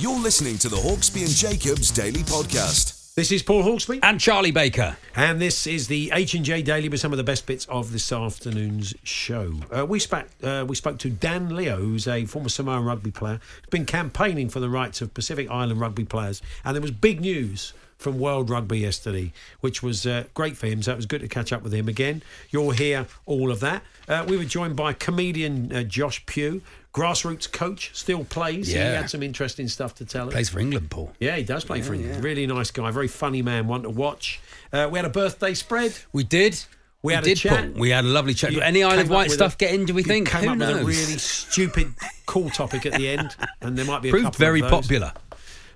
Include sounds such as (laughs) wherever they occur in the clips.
You're listening to the Hawksbee and Jacobs Daily Podcast. This is Paul Hawksbee, And Charlie Baker. and this is the H and J Daily with some of the best bits of this afternoon's show. Uh, we spoke. Uh, we spoke to Dan Leo, who's a former Samoan rugby player. who's been campaigning for the rights of Pacific Island rugby players, and there was big news from World Rugby yesterday, which was uh, great for him. So it was good to catch up with him again. You'll hear all of that. Uh, we were joined by comedian uh, Josh Pugh, grassroots coach, still plays. He had some interesting stuff to tell us. Plays for England, Paul. Yeah, he does play for England. Really nice guy, very funny man, one to watch. Uh, we had a birthday spread. We did. We had a chat. Paul. We had a lovely chat. You Any Isle of Wight stuff a- get in, do we think? Came Who up knows? with a really stupid, cool topic at the end, and there might be a Proved couple very popular.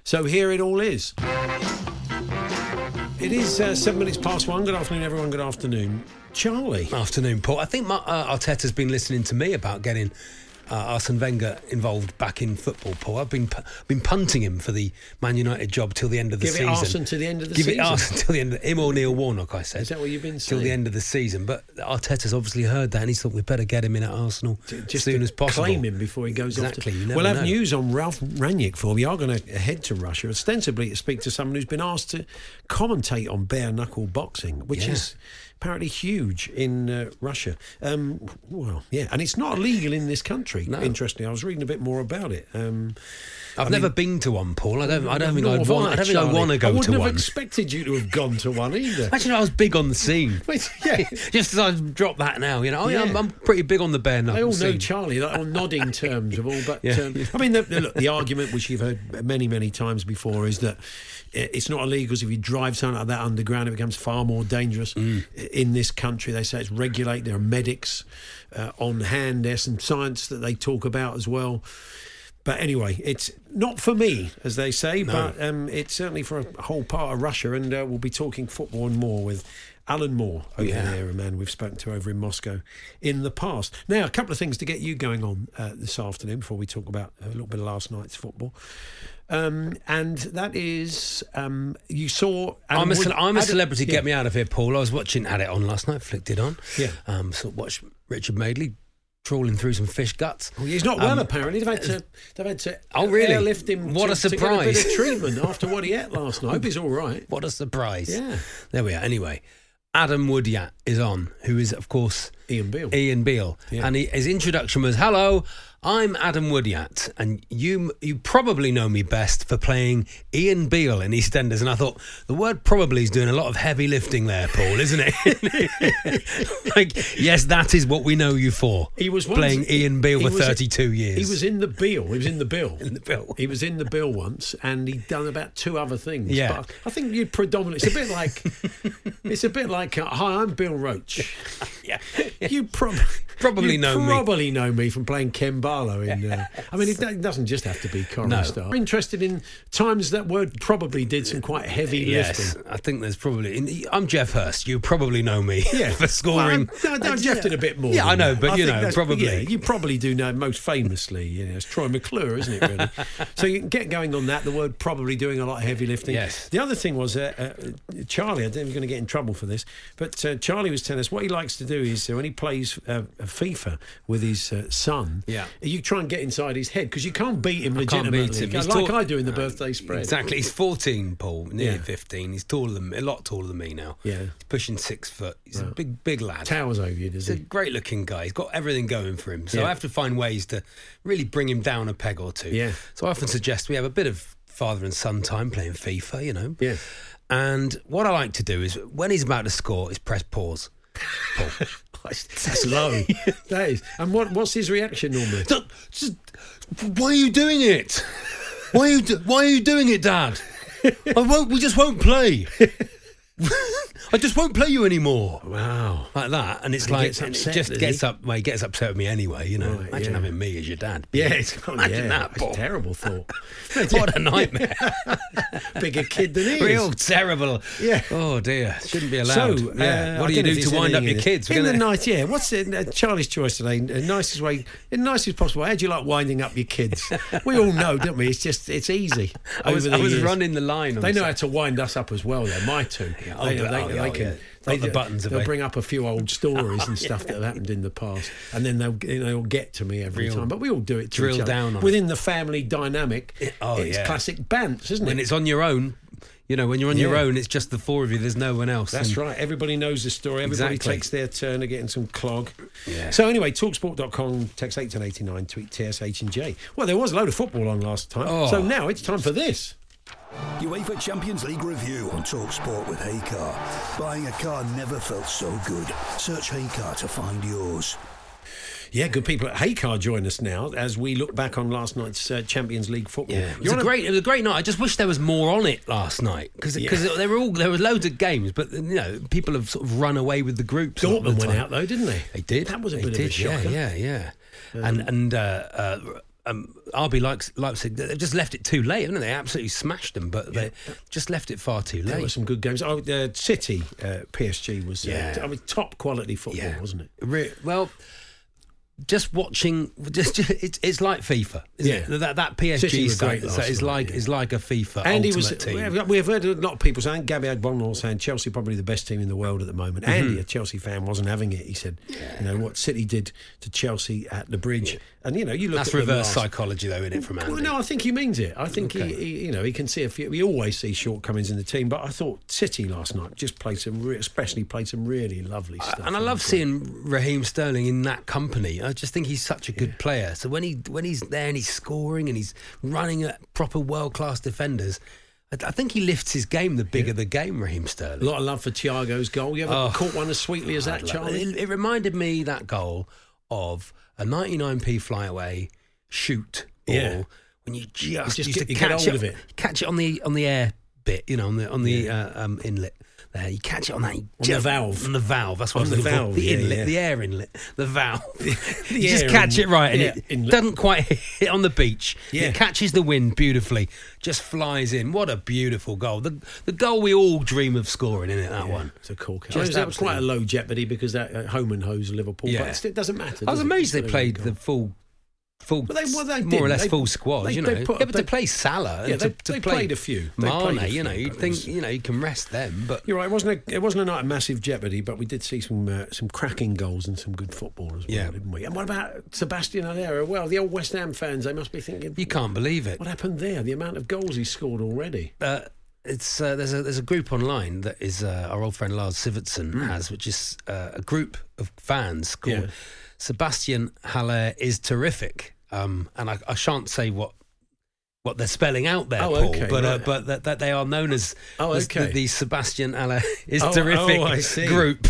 So here it all is. It is uh, seven minutes past one. Good afternoon, everyone. Good afternoon, Charlie. Afternoon, Paul. I think my, uh, Arteta's been listening to me about getting uh, Arsene Wenger involved back in football, Paul. I've been been punting him for the Man United job till the end of the season. Give it. Arsene to the end of the Give season. Give it Arsene (laughs) till the end of him or Neil Warnock, I said. Is that what you've been saying? Till the end of the season. But Arteta's obviously heard that and he's thought we'd better get him in at Arsenal Just as soon as possible. Claim him before he goes Exactly, off. To, we'll have know. news on Ralf Rangnick for. We are going to head to Russia, ostensibly to speak to someone who's been asked to commentate on bare knuckle boxing, which Yeah. is apparently huge in uh, Russia. Um, well, yeah, and it's not illegal in this country. No. Interestingly, I was reading a bit more about it. Um, I've never been to one, Paul. I don't. I don't think I'd want. I, I don't think I want to go to one. I wouldn't have one. expected you to have gone to one either. Imagine I was big on the scene. (laughs) Yeah. (laughs) Just as I've dropped that now, you know. Oh, yeah, I'm, I'm pretty big on the bare knuckle They all know. Charlie, like on nodding (laughs) terms of all. But Yeah. um, I mean, the, the, look, the argument which you've heard many, many times before is that it's not illegal. So if you drive something like that underground, it becomes far more dangerous. Mm. In this country, they say it's regulated. There are medics uh, on hand. There's some science that they talk about as well. But anyway, it's not for me, as they say, but um, it's certainly for a whole part of Russia. And uh, we'll be talking football and more with Alan Moore over Yeah. there, a man we've spoken to over in Moscow in the past. Now, a couple of things to get you going on uh, this afternoon before we talk about a little bit of last night's football. Um, and that is, um, you saw. I'm a, Adam ce- I'm a Adam- celebrity. yeah. Get me out of here, Paul. I was watching Had It On last night. Flicked it on. Yeah. Um. So watched Richard Madeley trawling through some fish guts. Well, he's not well, Um, apparently. They've had to, they've had to Oh, really? airlift him What to, a to get a surprise. treatment after what he ate last night. I hope he's all right. What a surprise! Yeah. There we are. Anyway, Adam Woodyatt is on, who is of course Ian Beale. Ian Beale, Yeah. and he, his introduction was, "Hello, I'm Adam Woodyatt, and you you probably know me best for playing Ian Beale in EastEnders." And I thought the word "probably" is doing a lot of heavy lifting there, Paul, isn't it? (laughs) like, yes, that is what we know you for. He was once- playing Ian Beale for was- 32 years. He was in the Beale. He was in the bill. In the bill. He was in the bill once, and he'd done about two other things. Yeah. But I think you'd predominantly. It's a bit like. it's a bit like. Uh, Hi, I'm Bill Roache. (laughs) yeah. (laughs) You prob- Probably you know me. Probably know me from playing Ken Barlow in. Uh, (laughs) I mean, it do- doesn't just have to be Coral No. Star. I'm interested in times that word probably did some quite heavy Yes, lifting. I think there's probably. in- I'm Geoff Hurst. You probably know me Yeah, (laughs) for scoring. Well, no, no, Geoff did a bit more. Yeah, I know, but I you know, probably. Yeah, you probably do know most famously. You know, it's Troy McClure, isn't it? Really. so you can get going on that. The word probably doing a lot of heavy lifting. Yes. The other thing was uh, uh, Charlie. I don't know if you're going to get in trouble for this, but uh, Charlie was telling us what he likes to do is uh, when he plays uh, FIFA with his uh, son, Yeah. you try and get inside his head because you can't beat him I can't legitimately, beat him. Like tall- I do in the birthday spread. Exactly. He's 14, Paul, nearly Yeah. 15. He's taller than a lot taller than me now. Yeah. He's pushing six foot. He's a big, big lad. Towers over you, does He's a he? great looking guy. He's got everything going for him. So Yeah. I have to find ways to really bring him down a peg or two. Yeah. So I often suggest we have a bit of father and son time playing FIFA, you know. Yeah. And what I like to do is when he's about to score, is press pause. Oh, Paul. That's low. (laughs) that is. And what, what's his reaction normally? Don't- just- why are you doing it? Why are you do- Why are you doing it, Dad? (laughs) I won't. We just won't play. (laughs) I just won't play you anymore. Wow. Like that, and it's And he like gets upset, it just does gets he? up. Well, he gets upset with me anyway. You know, Right, imagine yeah. having me as your dad. Yeah, it's (laughs) oh, Imagine yeah, that, Paul. a terrible thought. (laughs) what a nightmare! Bigger kid than he is. Real terrible. Yeah. Oh dear, shouldn't be allowed. So, yeah. uh, what I do you don't know do if to there's wind up anything your in it. kids? We're In the gonna- night, yeah. What's it? Uh, Charlie's choice today. Uh, nicest way, in the nicest possible. How do you like winding up your kids? we all know, don't we? It's just, it's easy. I was, over I was years. running the line. On They know how to wind us up as well. They're my two. Yeah, oh, they, but- they, oh, they yeah, can. yeah. They, the buttons, They'll they? bring up a few old stories and (laughs) stuff that have happened in the past, and then they'll they'll get to me every Real time. But we all do it. To drill each other. down on within the family dynamic. oh, it's yeah. classic bants, isn't it? when it's on your own. You know, when you're on your own, it's just the four of you. There's no one else. That's And- right. Everybody knows the story. Everybody Exactly. takes their turn of getting some clog. Yeah. So anyway, talksport.com, text 81089, tweet TSH and J. Well, there was a load of football on last time. Oh. So now it's time for this. UEFA Champions League review on Talksport with Heycar. Buying a car never felt so good. Search Heycar to find yours. Yeah, good people at Heycar join us now as we look back on last night's uh, Champions League football. Yeah, it was You're a great. It was a great night. I just wish there was more on it last night because Yeah. there were all there were loads of games, but you know people have sort of run away with the groups. a lot of Dortmund the went out though, didn't they? They did. That was a They bit did, of a shocker. Yeah, yeah, yeah. and and uh, uh, um, RB Leipzig, Leipzig, they've just left it too late, haven't they? They absolutely smashed them, but they just left it far too late. There were some good games. Oh, the City, uh, PSG was uh, Yeah. I mean, top quality football, Yeah. wasn't it? Re- well, just watching, just, just it's, it's like FIFA. Isn't Yeah. it? That that PSG were side great so is like yeah. is like a FIFA Andy ultimate was. team. We've heard a lot of people saying Gabby had Agbonlahor saying Chelsea probably the best team in the world at the moment. Mm-hmm. Andy, a Chelsea fan, wasn't having it. He said, yeah. you know what City did to Chelsea at the bridge, and you know you look That's reverse last- psychology, though, in it from Andy. Well, no, I think he means it. I think Okay. he, he, you know, he can see a few. We always see shortcomings in the team, but I thought City last night just played some, re- especially played some really lovely stuff. and I love seeing Raheem Sterling in that company. I just think he's such a good player. So when he when he's there and he's scoring and he's running at proper world class defenders, I, I think he lifts his game the bigger the game. Raheem Sterling. A lot of love for Thiago's goal. You ever Oh, caught one as sweetly as that, Charlie? It, it reminded me that goal of a 99p flyaway shoot ball Yeah. when you just, just used get- to you get catch hold it, of it. catch it on the on the air bit, you know, on the on the uh, um, inlet. There, you catch it on that you the valve. on the valve. That's what On I was the looking for. valve, The yeah, inlet, yeah. the air inlet, the valve. (laughs) you The just air catch it right, and Yeah, it inlet. doesn't quite (laughs) hit on the beach. Yeah. It catches the wind beautifully, just flies in. What a beautiful goal! The the goal we all dream of scoring, in it? That one. It's a cool. Just Just that was quite a low jeopardy because that uh, home and hose Liverpool, Yeah. but it doesn't matter. I was does it? amazed they played the full, full, Well, they- well, they more or less They- full squad. they- you know, they put- yeah, but they- to play Salah, Yeah, to, they- to they play played a few. They Mane, played a you know, but it think you know you can rest them, but You're right. It wasn't a, it wasn't a night of massive jeopardy, but we did see some uh, some cracking goals and some good football as well, Yeah. didn't we? And what about Sebastian Haller? Well, the old West Ham fans, they must be thinking, you can't believe it. what happened there? The amount of goals he scored already. Uh, it's uh, there's a there's a group online that is uh, our old friend Lars Sivertsen Hmm. has, which is uh, a group of fans called Yeah. Sebastian Haller is terrific. Um, and I, I shan't say what what they're spelling out there, Oh, Paul, okay, but uh, but that, that they are known as, Oh, as okay. the, the Sebastian Haller is Oh, terrific oh, I see. group.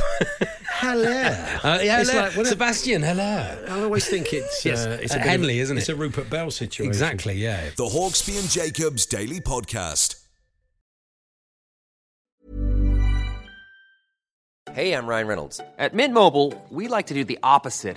Haller. (laughs) Uh, yeah, It's hello, like, what Sebastian, hello. I always think it's (laughs) Yes, uh, it's uh, a bit of Henley, isn't it? It's a Rupert Bell situation. Exactly, yeah. The Hawksbee and Jacobs Daily Podcast. Hey, I'm Ryan Reynolds. At Mint Mobile, we like to do the opposite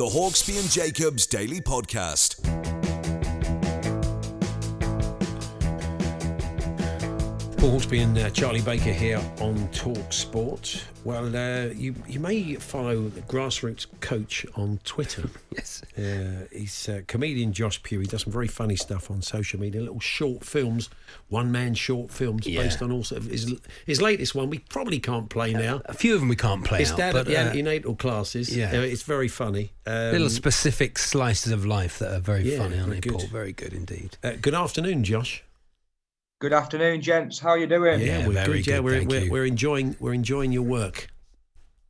The Hawksbee and Jacobs Daily Podcast. Paul Hawksbee and uh, Charlie Baker here on Talk Sport. Well, uh, you you may follow the grassroots coach on Twitter. (laughs) Yes. Uh, he's uh, comedian Josh Pugh. He does some very funny stuff on social media, little short films, one man short films Yeah. based on all also his his latest one. We probably can't play now. A few of them we can't play It's out, dad but at the uh, antenatal classes. yeah. Uh, it's very funny. Um, little specific slices of life that are very yeah, funny, aren't very they, good. Paul? Very good indeed. uh, good afternoon, Josh. Good afternoon, gents. How are you doing? Yeah, we're very good. Yeah, good, we're, thank we're, you. we're enjoying we're enjoying your work.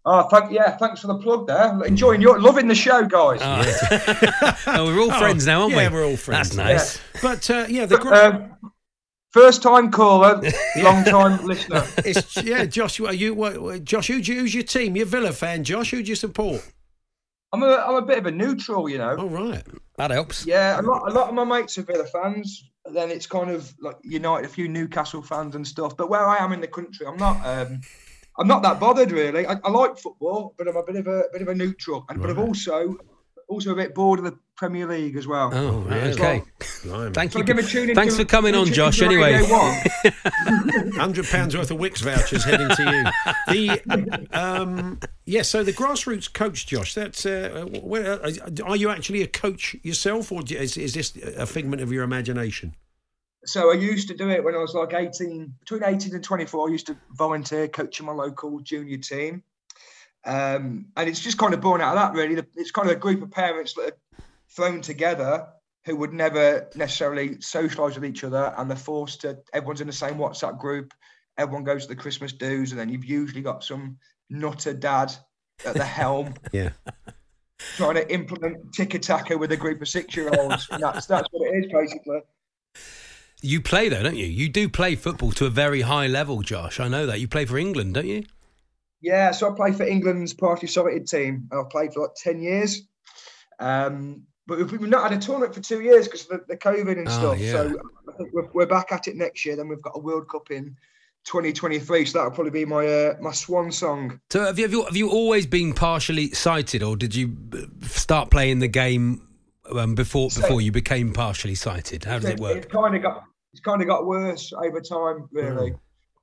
Oh, thank yeah. Thanks for the plug there. Enjoying your loving the show, guys. (laughs) oh, we're all friends now, aren't yeah, we? we're all friends. That's nice. But uh, yeah, the gra- Um, first time caller, (laughs) long time listener. It's yeah, Josh. Are you what, what- Josh? Who's, your- who's your team? You're Villa fan, Josh. Who do you support? I'm a I'm a bit of a neutral, you know. All right. That helps. Yeah, a lot a lot of my mates are Villa fans. Then it's kind of like United, a few Newcastle fans and stuff. But where I am in the country, I'm not. Um, I'm not that bothered really. I, I like football, but I'm a bit of a bit of a neutral, and but I'm also also a bit bored of the Premier League as well. Oh, right, okay. Blimey. Thank So you. give a tune Thanks for coming on, Josh. Anyway, (laughs) Hundred pounds worth of Wix vouchers heading to you. The um, yeah. So the grassroots coach, Josh. That's uh, where, uh, are you actually a coach yourself, or is, is this a figment of your imagination? So I used to do it when I was like 18, between 18 and 24. I used to volunteer coaching my local junior team. Um, and it's just kind of born out of that, really. It's kind of a group of parents that are thrown together who would never necessarily socialise with each other and they're forced to, everyone's in the same WhatsApp group. Everyone goes to the Christmas dues, and then you've usually got some nutter dad at the helm (laughs) Yeah. trying to implement tiki-taka with a group of six year olds. And that's, that's what it is, basically. you play though, don't you? You do play football to a very high level, Josh. I know that. You play for England, don't you? Yeah, so I play for England's party sorted team. And I've played for like 10 years. Um, but we've, we've not had a tournament for two years because of the, the COVID and Oh, stuff. yeah. So I think we're, we're back at it next year. Then we've got a World Cup in 2023. So that'll probably be my uh, my swan song. So have you, have you have you always been partially sighted, or did you uh, start playing the game um, before So- before you became partially sighted? How does it work? It's kind of got it's kind of got worse over time, really.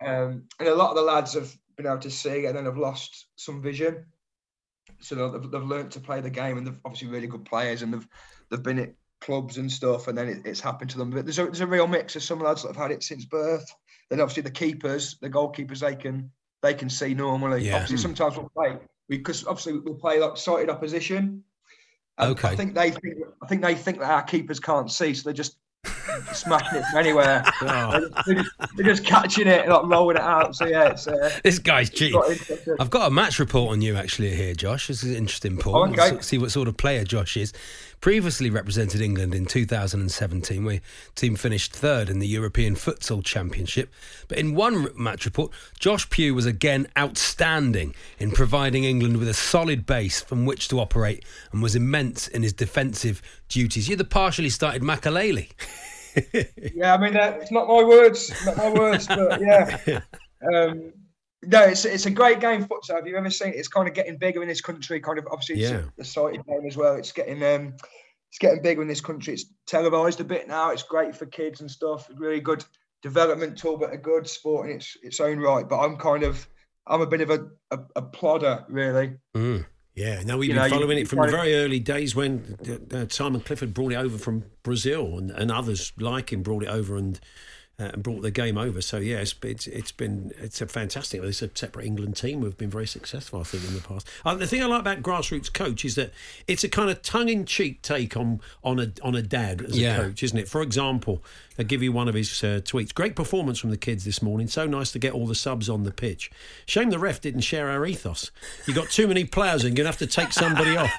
Um, and a lot of the lads have been able to see and then have lost some vision. So they've, they've learned to play the game, and they're obviously really good players, and they've they've been at clubs and stuff, and then it, it's happened to them. But there's a, there's a real mix of some lads that have had it since birth. Then obviously the keepers, the goalkeepers, they can they can see normally. Yeah. Obviously, hmm. sometimes we'll play because obviously we'll play like sighted opposition. And Okay. I think they think I think they think that our keepers can't see, so they're just smashing it from anywhere. Oh. they're, just, they're just catching it, and like rolling it out. So yeah, it's uh, This guy's cheating. I've got a match report on you actually here, Josh. This is interesting, Paul. Oh, okay. See what sort of player Josh is. Previously represented England in 2017, where team finished third in the European Futsal Championship. But in one match report, Josh Pugh was again outstanding in providing England with a solid base from which to operate and was immense in his defensive duties. You're the partially started Makélélé. (laughs) (laughs) yeah, I mean, uh, it's not my words, not my words, but yeah. (laughs) Um, no, it's it's a great game futsal. Have you ever seen it? It's kind of getting bigger in this country. Kind of obviously, it's Yeah. a, sighted game as well. It's getting um, it's getting bigger in this country. It's televised a bit now. It's great for kids and stuff. Really good development tool, but a good sport in its its own right. But I'm kind of I'm a bit of a a, a plodder, really. Mm. Yeah, no, we've You been know, following you it from the very early days when uh, uh, Simon Clifford brought it over from Brazil, and, and others like him brought it over and uh, and brought the game over. So yeah, it's, it's it's been it's a fantastic. It's a separate England team We've been very successful, I think, in the past. Uh, the thing I like about grassroots coach is that it's a kind of tongue in cheek take on on a on a dad as Yeah. a coach, isn't it? For example, I'll give you one of his uh, tweets. Great performance from the kids this morning. So nice to get all the subs on the pitch. Shame the ref didn't share our ethos. You got too many players and you're going to have to take somebody off.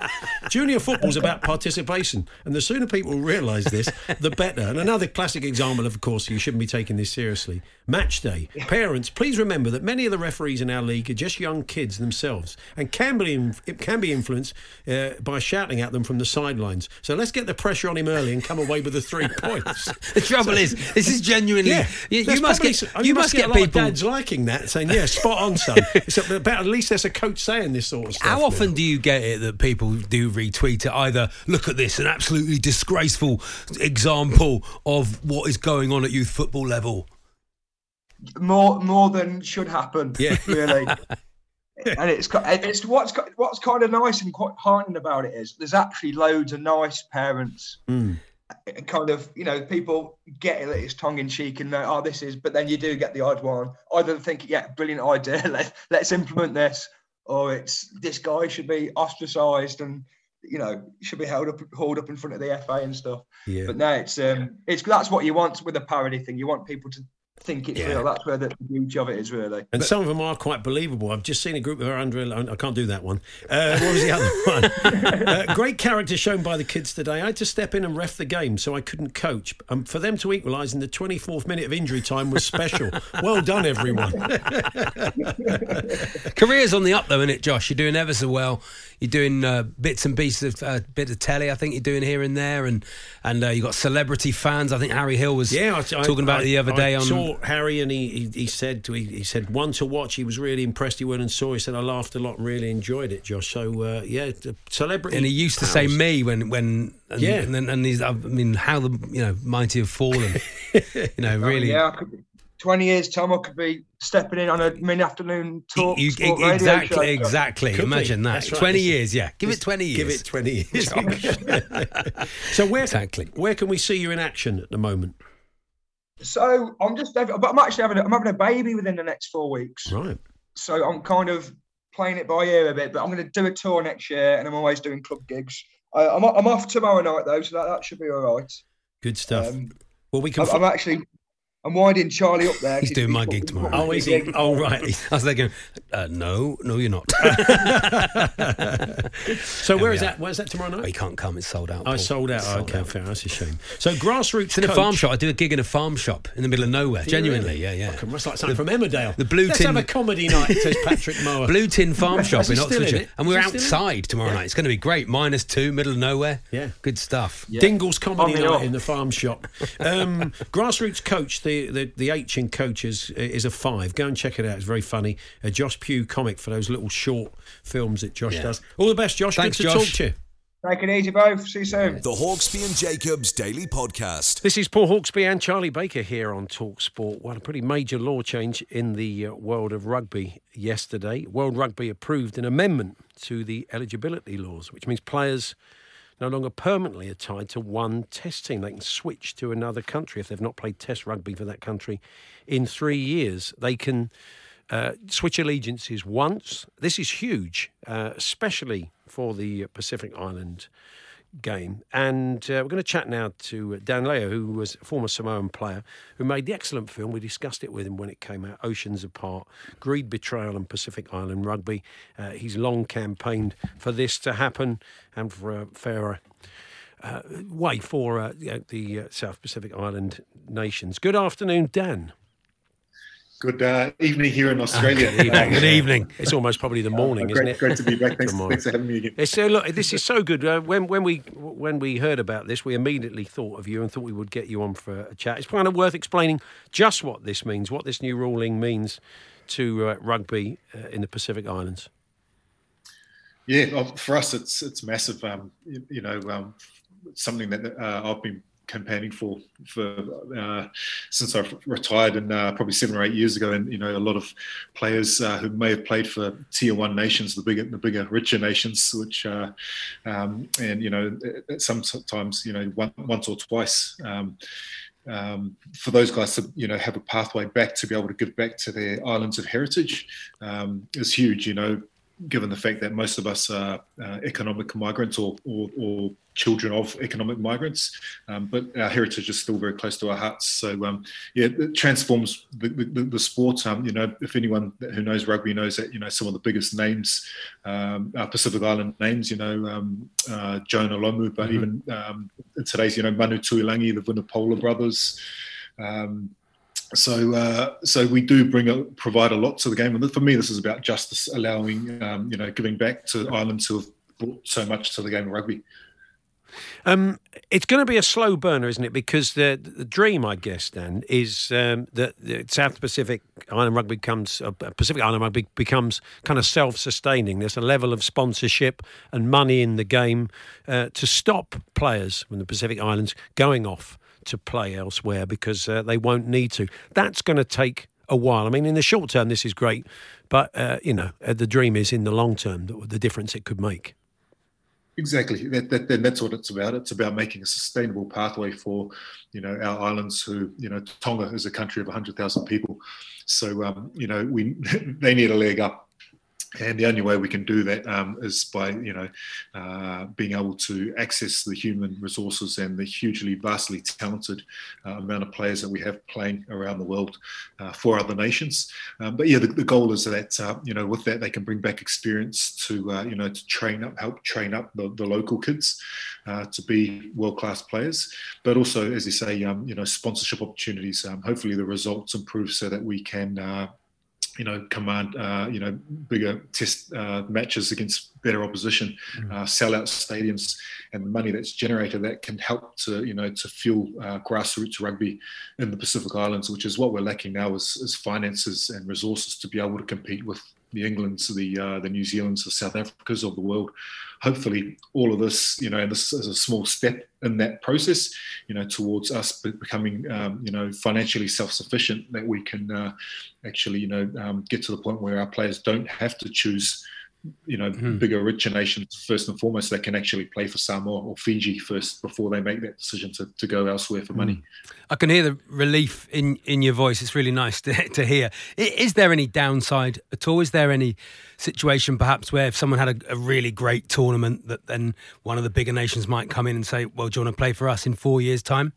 Junior football's about participation, and the sooner people realise this, the better. And another classic example, of course, you shouldn't be taking this seriously. Match day. Parents, please remember that many of the referees in our league are just young kids themselves and can be it can be influenced uh, by shouting at them from the sidelines. So let's get the pressure on him early and come away with the three (laughs) points. The trouble is, this is genuinely. Yeah, you, you must probably get. You must a get of people. dads liking that, saying, "Yeah, spot on, son." (laughs) it's about at least there's a coach saying this sort of stuff. How now. often do you get it that people do retweet it? Either look at this, an absolutely disgraceful example of what is going on at youth football level. More more than should happen. Yeah. (laughs) really. (laughs) and it's it's what's what's kind of nice and quite heartening about it is there's actually loads of nice parents. Mm. Kind of, you know, people get it it's tongue in cheek and know, oh, this is, but then you do get the odd one. Either think, yeah, brilliant idea, (laughs) let, let's implement this, or it's this guy should be ostracized and, you know, should be held up, hauled up in front of the FA and stuff. Yeah. But no, it's um, it's that's what you want with a parody thing. You want people to think it's Yeah. real. That's where the beauty of it is, really. And some of them are quite believable. I've just seen a group of under. I can't do that one. Uh, what was the other (laughs) one? Uh, great character shown by the kids today. I had to step in and ref the game, so I couldn't coach. Um, for them to equalise in the 24th minute of injury time was special. (laughs) well done, everyone. (laughs) Career's on the up though, isn't it, Josh? You're doing ever so well. You're doing uh, bits and pieces of uh, bit of telly. I think you're doing here and there, and and uh, you got celebrity fans. I think Harry Hill was Yeah, I, I- talking about I- it the other I day on. Saw Harry, and he, he, he said he, he said one to watch. He was really impressed. He went and saw. He said I laughed a lot and really enjoyed it, Josh. So uh, yeah, the celebrity. and he used to say me when when and, Yeah. and then and he's I mean how the you know mighty have fallen (laughs) you know really Yeah, I could be, 20 years Tom, I could be stepping in on a mid afternoon talk. You- sport radio exactly show. exactly Could be. imagine that That's 20 This- years yeah give it 20 years Give it 20 years. (laughs) so where Exactly. where can we see you in action at the moment? So I'm just, but I'm actually having, a, I'm having a baby within the next four weeks. Right. So I'm kind of playing it by ear a bit, but I'm going to do a tour next year, and I'm always doing club gigs. I, I'm, I'm off tomorrow night though, so that, that should be all right. Good stuff. Um, well, we can. I'm, I'm actually, I'm winding Charlie up there. He's doing my gig tomorrow. oh, is he? Oh, right. (laughs) I was thinking uh, no no you're not (laughs) So where is are. that? Where's that tomorrow Oh, night? you can't come it's sold out I Paul. sold out. It's Oh, okay, out. fair. That's a shame. So grassroots. it's in a farm shop I do a gig in a farm shop in the middle of nowhere Do genuinely really? yeah yeah Fucking, That's like something from Emmerdale. the Blue Let's Tin- have a comedy night. Says Patrick Mower. (laughs) Blue Tin Farm Shop in still in Oxfordshire, and we're Is he still in it? outside tomorrow Yeah. night. It's going to be great. Minus two, middle of nowhere. Yeah. good stuff. Dingle's comedy night in the farm shop. Um, grassroots coach, the, the the H in coaches is a five. Go and check it out. It's very funny. A Josh Pugh comic for those little short films that Josh Yeah. does. All the best, Josh. Thanks, Good to Josh. talk to you. Take it easy, both. See you soon. The Hawksbee and Jacobs Daily Podcast. This is Paul Hawksbee and Charlie Baker here on Talk Sport. Well, a pretty major law change in the uh, world of rugby yesterday. World Rugby approved an amendment to the eligibility laws, which means players no longer permanently are tied to one test team. They can switch to another country if they've not played test rugby for that country in three years. They can uh, switch allegiances once. This is huge, uh, especially for the Pacific Island game. And uh, we're going to chat now to Dan Leo, who was a former Samoan player who made the excellent film. We discussed it with him when it came out Oceans Apart, Greed, Betrayal, and Pacific Island Rugby. Uh, he's long campaigned for this to happen and for a fairer. Uh, way for uh, the uh, South Pacific Island nations. Good afternoon, Dan. Good uh, evening here in Australia. Good evening. Good evening. It's almost probably the morning, Uh, great, isn't it? Great to be back. (laughs) Thanks, thanks for having me again. It's, uh, look, this is so good. Uh, when when we when we heard about this, we immediately thought of you and thought we would get you on for a chat. It's kind of worth explaining just what this means, what this new ruling means to uh, rugby uh, in the Pacific Islands. Yeah, for us, it's it's massive. Um, you, you know, um, something that uh, I've been campaigning for for uh, since I've retired and uh, probably seven or eight years ago. And you know, a lot of players uh, who may have played for tier one nations, the bigger, the bigger, richer nations, which uh, um, and you know, sometimes you know, one, once or twice. Um, um, for those guys to you know have a pathway back to be able to give back to their islands of heritage um, is huge. You know, given the fact that most of us are uh, economic migrants or, or, or, children of economic migrants, um, but our heritage is still very close to our hearts. So um, yeah, it transforms the, the, the sport. Um, you know, if anyone who knows rugby knows that you know some of the biggest names um, are Pacific Island names. You know, um, uh, Jonah Lomu, but mm-hmm. even um, in today's you know Manu Tuilagi, the Vunipola brothers. Um, so uh, so we do bring a, provide a lot to the game, and for me, this is about justice, allowing um, you know giving back to islands who have brought so much to the game of rugby. Um, it's going to be a slow burner, isn't it? Because the the dream, I guess, Dan, is um, that the South Pacific Island Rugby becomes uh, Pacific Island Rugby becomes kind of self-sustaining. There's a level of sponsorship and money in the game uh, to stop players from the Pacific Islands going off to play elsewhere because uh, they won't need to. That's going to take a while. I mean, in the short term, this is great, but uh, you know, the dream is in the long term the, difference it could make. Exactly. That, that, that's what it's about. It's about making a sustainable pathway for, you know, our islands. Who, you know, Tonga is a country of 100,000 people, so um, you know, we (laughs) they need a leg up and the only way we can do that um, is by you know uh, being able to access the human resources and the hugely vastly talented uh, amount of players that we have playing around the world uh, for other nations. Um, but yeah the, the, goal is that uh, you know with that they can bring back experience to uh, you know to train up help train up the, the local kids uh, to be world-class players. But also as you say um, you know sponsorship opportunities um, hopefully the results improve so that we can you know, command, uh, you know, bigger test uh, matches against better opposition, mm. uh, sell out stadiums, and the money that's generated that can help to, you know, to fuel uh, grassroots rugby in the Pacific Islands, which is what we're lacking now is, is finances and resources to be able to compete with the Englands, the uh, the New Zealands, the South Africas of the world. Hopefully, all of this, you know, this is a small step in that process, you know, towards us becoming, um, you know, financially self-sufficient. That we can uh, actually, you know, um, get to the point where our players don't have to choose you know, mm. bigger, richer nations first and foremost that can actually play for Samoa or Fiji first before they make that decision to, to go elsewhere for money. Hmm. I can hear the relief in, in your voice. It's really nice to, (laughs) to hear. Is there any downside at all? Is there any situation perhaps where if someone had a, a really great tournament that then one of the bigger nations might come in and say, well, do you want to play for us in four years' time?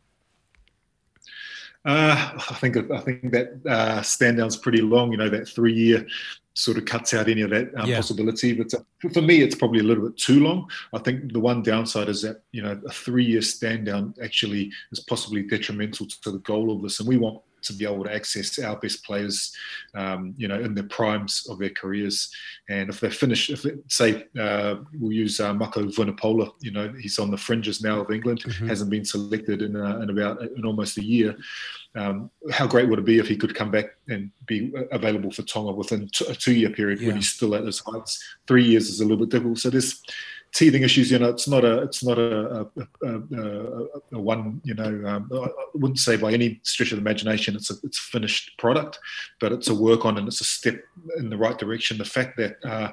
Uh, I think I think that uh, stand down's pretty long. You know that three year sort of cuts out any of that um, yeah. possibility. But uh, for me, it's probably a little bit too long. I think the one downside is that you know a three year stand down actually is possibly detrimental to the goal of this, and we want to be able to access our best players, um, you know, in the primes of their careers. And if they finish, if say uh, we'll use uh, Mako Vunipola, you know, he's on the fringes now of England, mm-hmm. hasn't been selected in, uh, in about in almost a year. Um, how great would it be if he could come back and be available for Tonga within t- a two-year period yeah. when he's still at his heights? Three years is a little bit difficult. So there's teething issues. You know, it's not a it's not a, a, a, a one. You know, um, I wouldn't say by any stretch of the imagination it's a it's a finished product, but it's a work on and it's a step in the right direction. The fact that uh,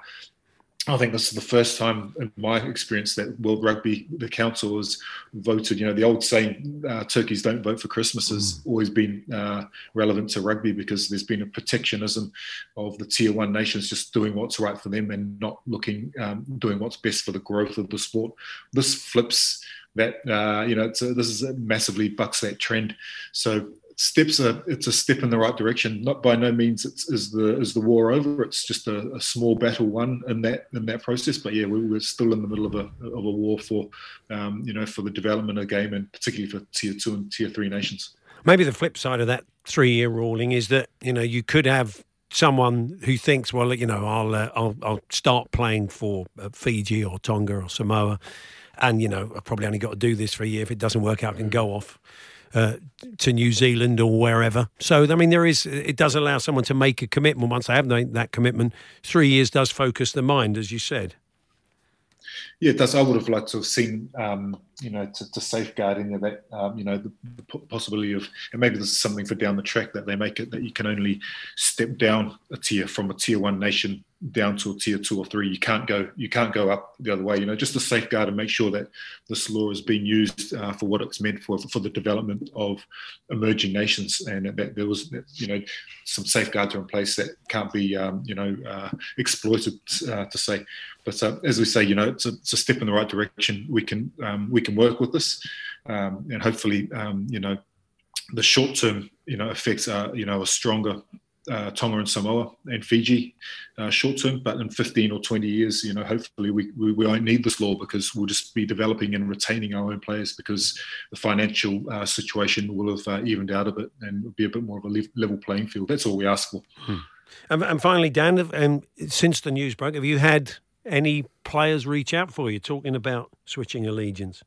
I think this is the first time in my experience that World Rugby, the council has voted. You know, the old saying, uh, "Turkeys don't vote for Christmas," has mm. always been uh, relevant to rugby because there's been a protectionism of the tier one nations just doing what's right for them and not looking, um, doing what's best for the growth of the sport. This flips that. Uh, you know, a, this is massively bucks that trend. So steps are it's a step in the right direction. Not by no means it's, is the is the war over. It's just a, a, small battle won in that in that process. But yeah, we, are still in the middle of a of a war for um, you know for the development of the game and particularly for tier two and tier three nations. Maybe the flip side of that three-year ruling is that you know you could have someone who thinks, well, you know, I'll uh, I'll, I'll start playing for uh, Fiji or Tonga or Samoa, and you know, I've probably only got to do this for a year. If it doesn't work out, I can go off. Uh, to New Zealand or wherever. So, I mean, there is, it does allow someone to make a commitment. Once they have made that commitment, three years does focus the mind, as you said. Yeah, does. I would have liked to have seen, um, you know, to, to safeguard any of that, um, you know, the, the, possibility of, and maybe this is something for down the track that they make it that you can only step down a tier from a tier one nation down to a tier two or three. You can't go, you can't go up the other way. You know, just to safeguard and make sure that this law is being used uh, for what it's meant for, for the development of emerging nations, and that there was, you know, some safeguards are in place that can't be, um, you know, uh, exploited uh, to say. But uh, as we say, you know, it's a, it's a, step in the right direction. We can um, we can work with this, um, and hopefully, um, you know, the short term, you know, effects are you know a stronger uh, Tonga and Samoa and Fiji uh, short term, but in 15 or 20 years, you know, hopefully we, we, we, won't need this law because we'll just be developing and retaining our own players because the financial uh, situation will have uh, evened out a bit and be a bit more of a level playing field. That's all we ask for. Hmm. And, and, finally, Dan, um, since the news broke, have you had any players reach out for you talking about switching allegiance?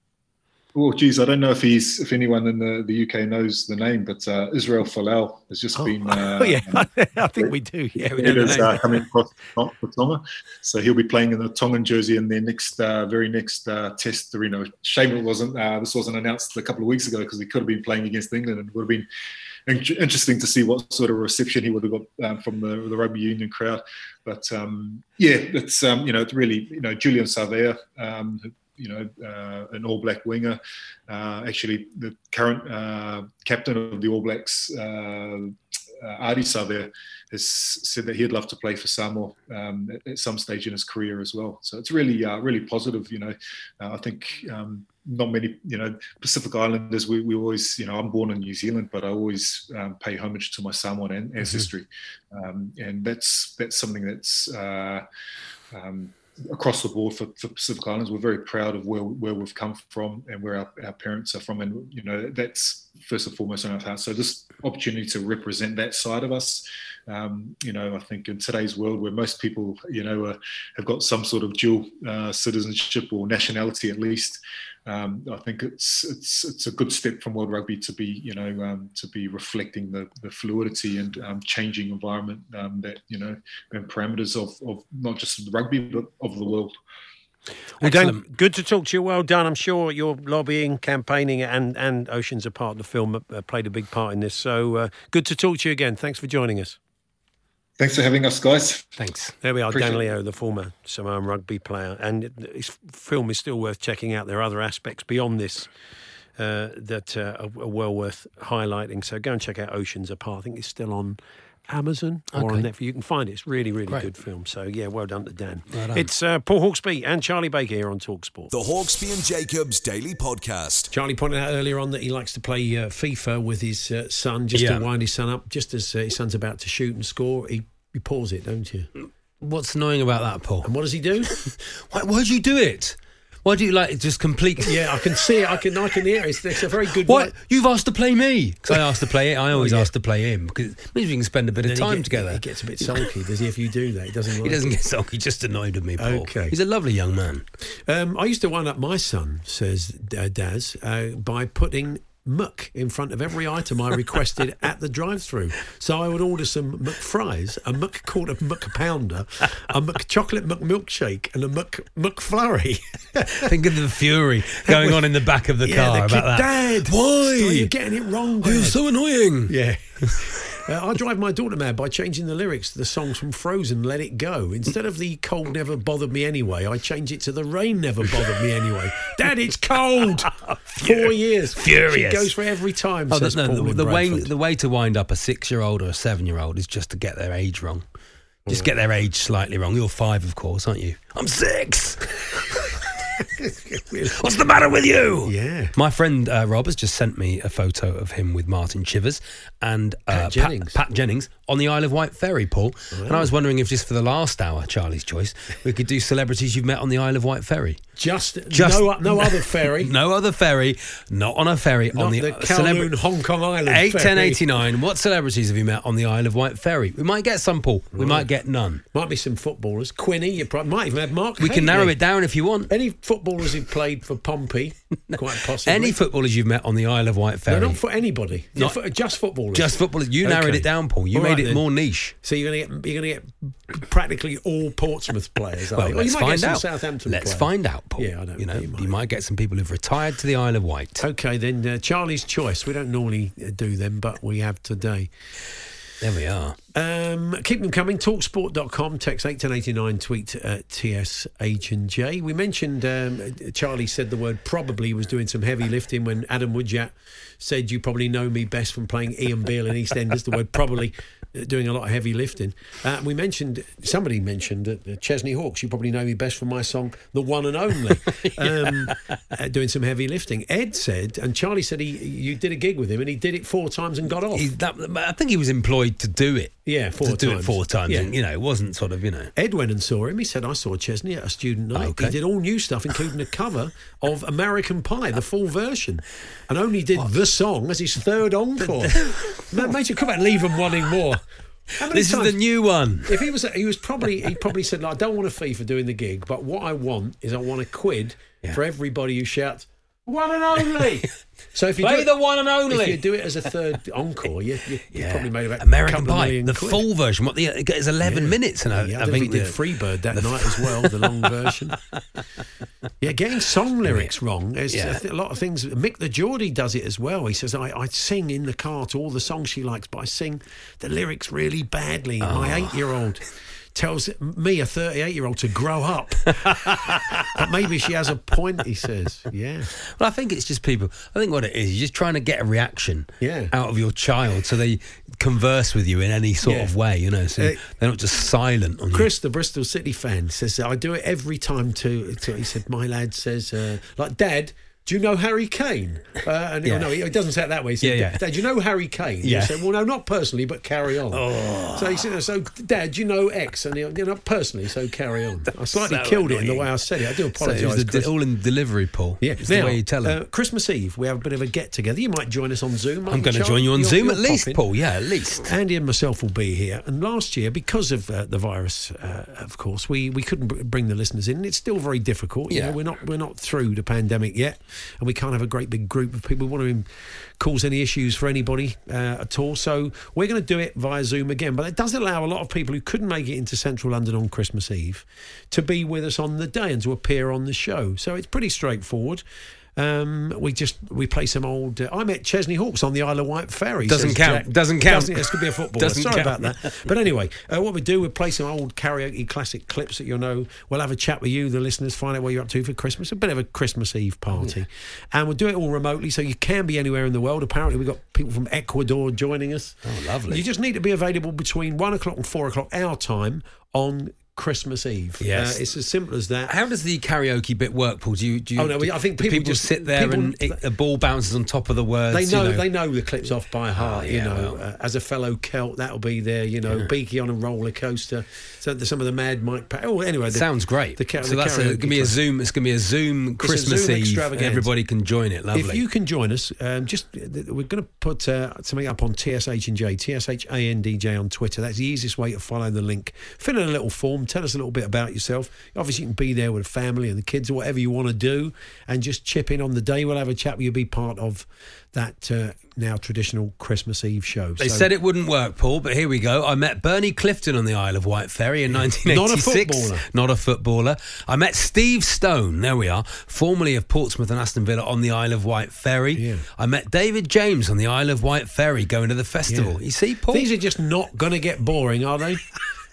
Well, geez, I don't know if he's if anyone in the, the UK knows the name, but uh, Israel Folau has just oh. been. (laughs) Uh, yeah, (laughs) I think we do. Yeah, we is uh, coming across for Tonga, so he'll be playing in the Tongan jersey in their next, uh, very next uh, test. You know, shame it wasn't. Uh, this wasn't announced a couple of weeks ago because he could have been playing against England and it would have been interesting to see what sort of reception he would have got um, from the, the, rugby union crowd. But um, yeah, it's um, you know it's really you know Julian Savea, um, you know uh, an All Black winger, uh, actually the current uh, captain of the All Blacks. Uh, uh, Ardie has said that he'd love to play for Samoa um, at, at, some stage in his career as well. So it's really, uh, really positive. You know, uh, I think um, not many, you know, Pacific Islanders. We, we always, you know, I'm born in New Zealand, but I always um, pay homage to my Samoan mm-hmm. ancestry, mm-hmm. and that's that's something that's. Uh, um, across the board for, for, Pacific Islands, we're very proud of where where we've come from and where our, our parents are from, and you know that's first and foremost in our hearts. So this opportunity to represent that side of us, um, you know, I think in today's world where most people, you know, uh, have got some sort of dual uh, citizenship or nationality at least, um, I think it's it's it's a good step from World Rugby to be you know um, to be reflecting the, the fluidity and um, changing environment um, that you know and parameters of, of not just rugby but of the world. Well, Dan, good to talk to you. Well done. I'm sure your lobbying, campaigning, and and Oceans Apart, the film, uh, played a big part in this. So uh, good to talk to you again. Thanks for joining us. Thanks for having us, guys. Thanks. There we are, Appreciate Dan Leo, the former Samoan rugby player, and his film is still worth checking out. There are other aspects beyond this uh, that uh, are, are, well worth highlighting. So go and check out Oceans Apart. I think it's still on Amazon or okay. on Netflix. You can find it. It's really, really Great. good film. So yeah, well done to Dan. Well. It's uh, Paul Hawksbee and Charlie Baker here on Talksport. The Hawksbee and Jacobs Daily Podcast. Charlie pointed out earlier on that he likes to play uh, FIFA with his uh, son, just yeah. to wind his son up. Just as uh, his son's about to shoot and score, he you pause it, don't you? What's annoying about that, Paul? And what does he do? (laughs) why, why do you do it? Why do you like just complete? Yeah, I can see it. I can. I can hear it. It's, it's a very good. What you've asked to play me? Because (laughs) I asked to play it. I always oh, yeah. ask to play him because it means we can spend a bit of time get, together. He gets a bit sulky, does he? If you do that, he doesn't. (laughs) Like he doesn't get sulky. Just annoyed with me, Paul. Okay. He's a lovely young man. Um, I used to wind up my son, says uh, Daz, uh, by putting muck in front of every item I requested (laughs) at the drive-through. So I would order some muck fries, a muck quarter muck pounder, a muck chocolate muck milkshake, and a muck muck flurry. (laughs) Think of the fury (laughs) going was, on in the back of the yeah, car the about kid, that. Dad, why? You're getting it wrong. Oh, Dad. You're so annoying. Yeah. Uh, I drive my daughter mad by changing the lyrics to the songs from Frozen, Let It Go. Instead of the cold never bothered me anyway, I change it to the rain never bothered me anyway. Dad, it's cold. (laughs) Four years. Furious. She goes for every time. Oh, says the, Paul the, the way the way to wind up a six year old or a seven year old is just to get their age wrong. Just get their age slightly wrong. You're five, of course, aren't you? I'm six. (laughs) What's the matter with you? Yeah. My friend uh, Rob has just sent me a photo of him with Martin Chivers and uh, Pat Jennings. Pat, Jennings on the Isle of Wight ferry, Paul. And I was wondering if just for the last hour, Charlie's choice, we could do celebrities you've met on the Isle of Wight ferry. Just, Just- no, no other (laughs) ferry. No other ferry, not on a ferry Not on the, the uh, Kowloon, Hong Kong Island Eight ferry. ten eighty nine. What celebrities have you met on the Isle of Wight ferry? We might get some, Paul. We might get none. Might be some footballers. Quinny, you probably might even have Mark. We can narrow it down if you want. Any footballers who played for Pompey, (laughs) quite possibly. Any footballers you've met on the Isle of Wight No, ferry? not for anybody. Not- Not, just footballers. Just footballers. You narrowed it down, Paul. You All made right it then. more niche. So you're gonna get you're gonna get practically all Portsmouth players. Well, you? let's might find get some out. Southampton. Let's players. find out, Paul. Yeah, I don't You know, know, you you might. get some people who've retired to the Isle of Wight. Okay, then uh, Charlie's choice. We don't normally uh, do them, but we have today. There we are. Um, keep them coming. Talksport.com, text 81089, tweet at TSH and J. We mentioned um, Charlie said the word probably He was doing some heavy lifting when Adam Woodyatt said, You probably know me best from playing Ian Beale in (laughs) EastEnders. The word probably doing a lot of heavy lifting. Uh, we mentioned, somebody mentioned that uh, Chesney Hawks, you probably know me best from my song, The One and Only, (laughs) um, uh, doing some heavy lifting. Ed said, and Charlie said he you did a gig with him and he did it four times and got off. He, that, I think he was employed to do it. Yeah, four to do it times. four times. Yeah. And, you know, it wasn't sort of, you know. Ed went and saw him. He said, I saw Chesney at a student night. Okay. He did all new stuff, including a cover of American Pie, the full version, and only did the song as his third encore. (laughs) Ma- Mate, you come back and leave him wanting more. This is the new one. If he was, he was probably, he probably said, like, I don't want a fee for doing the gig, but what I want is I want a quid for everybody who shouts, one and only. (laughs) so if you Play do it- the one and only, if you do it as a third (laughs) encore, you, you, you probably made about American Pie, the quid. full version. What the it is eleven Yeah. minutes, and I, Yeah, I, I think think he did Freebird that night as (laughs) well, the long version. Yeah, getting song lyrics wrong. There's Yeah. a, lot of things. Mick the Geordie does it as well. He says, I, I sing in the car to all the songs she likes, but I sing the lyrics really badly. My Oh. eight year old tells me, a 38 year old, to grow up. (laughs) but maybe she has a point, he says. Yeah. Well, I think it's just people. I think what it is, you're just trying to get a reaction Yeah. out of your child, so they converse with you in any sort Yeah. of way. You know, so Uh, they're not just silent on you. Chris, the Bristol City fan, says I do it every time. To, to he said, my lad says, uh, like, Dad. Do you know Harry Kane? Uh, and Yeah. no, he, he doesn't say it that way. He said, Yeah, yeah. Dad, do you know Harry Kane? Yeah. He said, well, no, not personally, but carry on. Oh. So he said, so Dad, do you know X? And he, you know, not personally, so carry on. I slightly so killed it in the way I said it. I do So it apologise. was de- all in delivery, Paul. Yeah, it's now, the way you tell them. uh, Christmas Eve, we have a bit of a get together. You might join us on Zoom. I'm going to join you on Zoom at least, popping. Paul. Yeah, at least. Andy and myself will be here. And last year, because of uh, the virus, uh, of course, we, we couldn't br- bring the listeners in. It's still very difficult. You Yeah. know, we're not we're not through the pandemic yet, and we can't have a great big group of people. We want to cause any issues for anybody uh, at all. So we're going to do it via Zoom again. But it does allow a lot of people who couldn't make it into central London on Christmas Eve to be with us on the day and to appear on the show. So it's pretty straightforward. Um, we just we play some old. Uh, I met Chesney Hawks on the Isle of Wight ferry. Doesn't count. Jack. Doesn't count. Doesn't, this could be a footballer. Doesn't Sorry count. about that. But anyway, uh, what we do, we play some old karaoke classic clips that you'll know. We'll have a chat with you, the listeners, find out what you're up to for Christmas. A bit of a Christmas Eve party, and we'll do it all remotely, so you can be anywhere in the world. Apparently, we've got people from Ecuador joining us. Oh, lovely. You just need to be available between one o'clock and four o'clock our time on Christmas Eve. Yes. Uh, it's as simple as that. How does the karaoke bit work, Paul? Do you? Do you Oh, no, we- I think people people just- sit there people- and it, the ball bounces on top of the words. They know, you know? they know the clips off by heart. you yeah, know, well. uh, as a fellow Celt, that'll be there. You know, Beaky on a roller coaster. So the, some of the Mad Mike. Pa- oh, anyway, the, Sounds great. The, ca- so the that's a, gonna be a. Zoom. It's gonna be a Zoom It's a Christmas Zoom Eve. Everybody can join it. Lovely. If you can join us, um, just we're going to put uh, something up on TSH and J, TSH ANDJ on Twitter. That's the easiest way to follow the link. Fill in a little form. Tell us a little bit about yourself. Obviously, you can be there with the family and the kids or whatever you want to do, and just chip in on the day. We'll have a chat. You'll be part of that uh, now traditional Christmas Eve show. They So- said it wouldn't work, Paul, but here we go. I met Bernie Clifton on the Isle of Wight Ferry in 1986. Not a footballer. Not a footballer. I met Steve Stone, there we are, formerly of Portsmouth and Aston Villa on the Isle of Wight Ferry. Yeah. I met David James on the Isle of Wight Ferry going to the festival. Yeah. You see, Paul? These are just not going to get boring, are they? (laughs)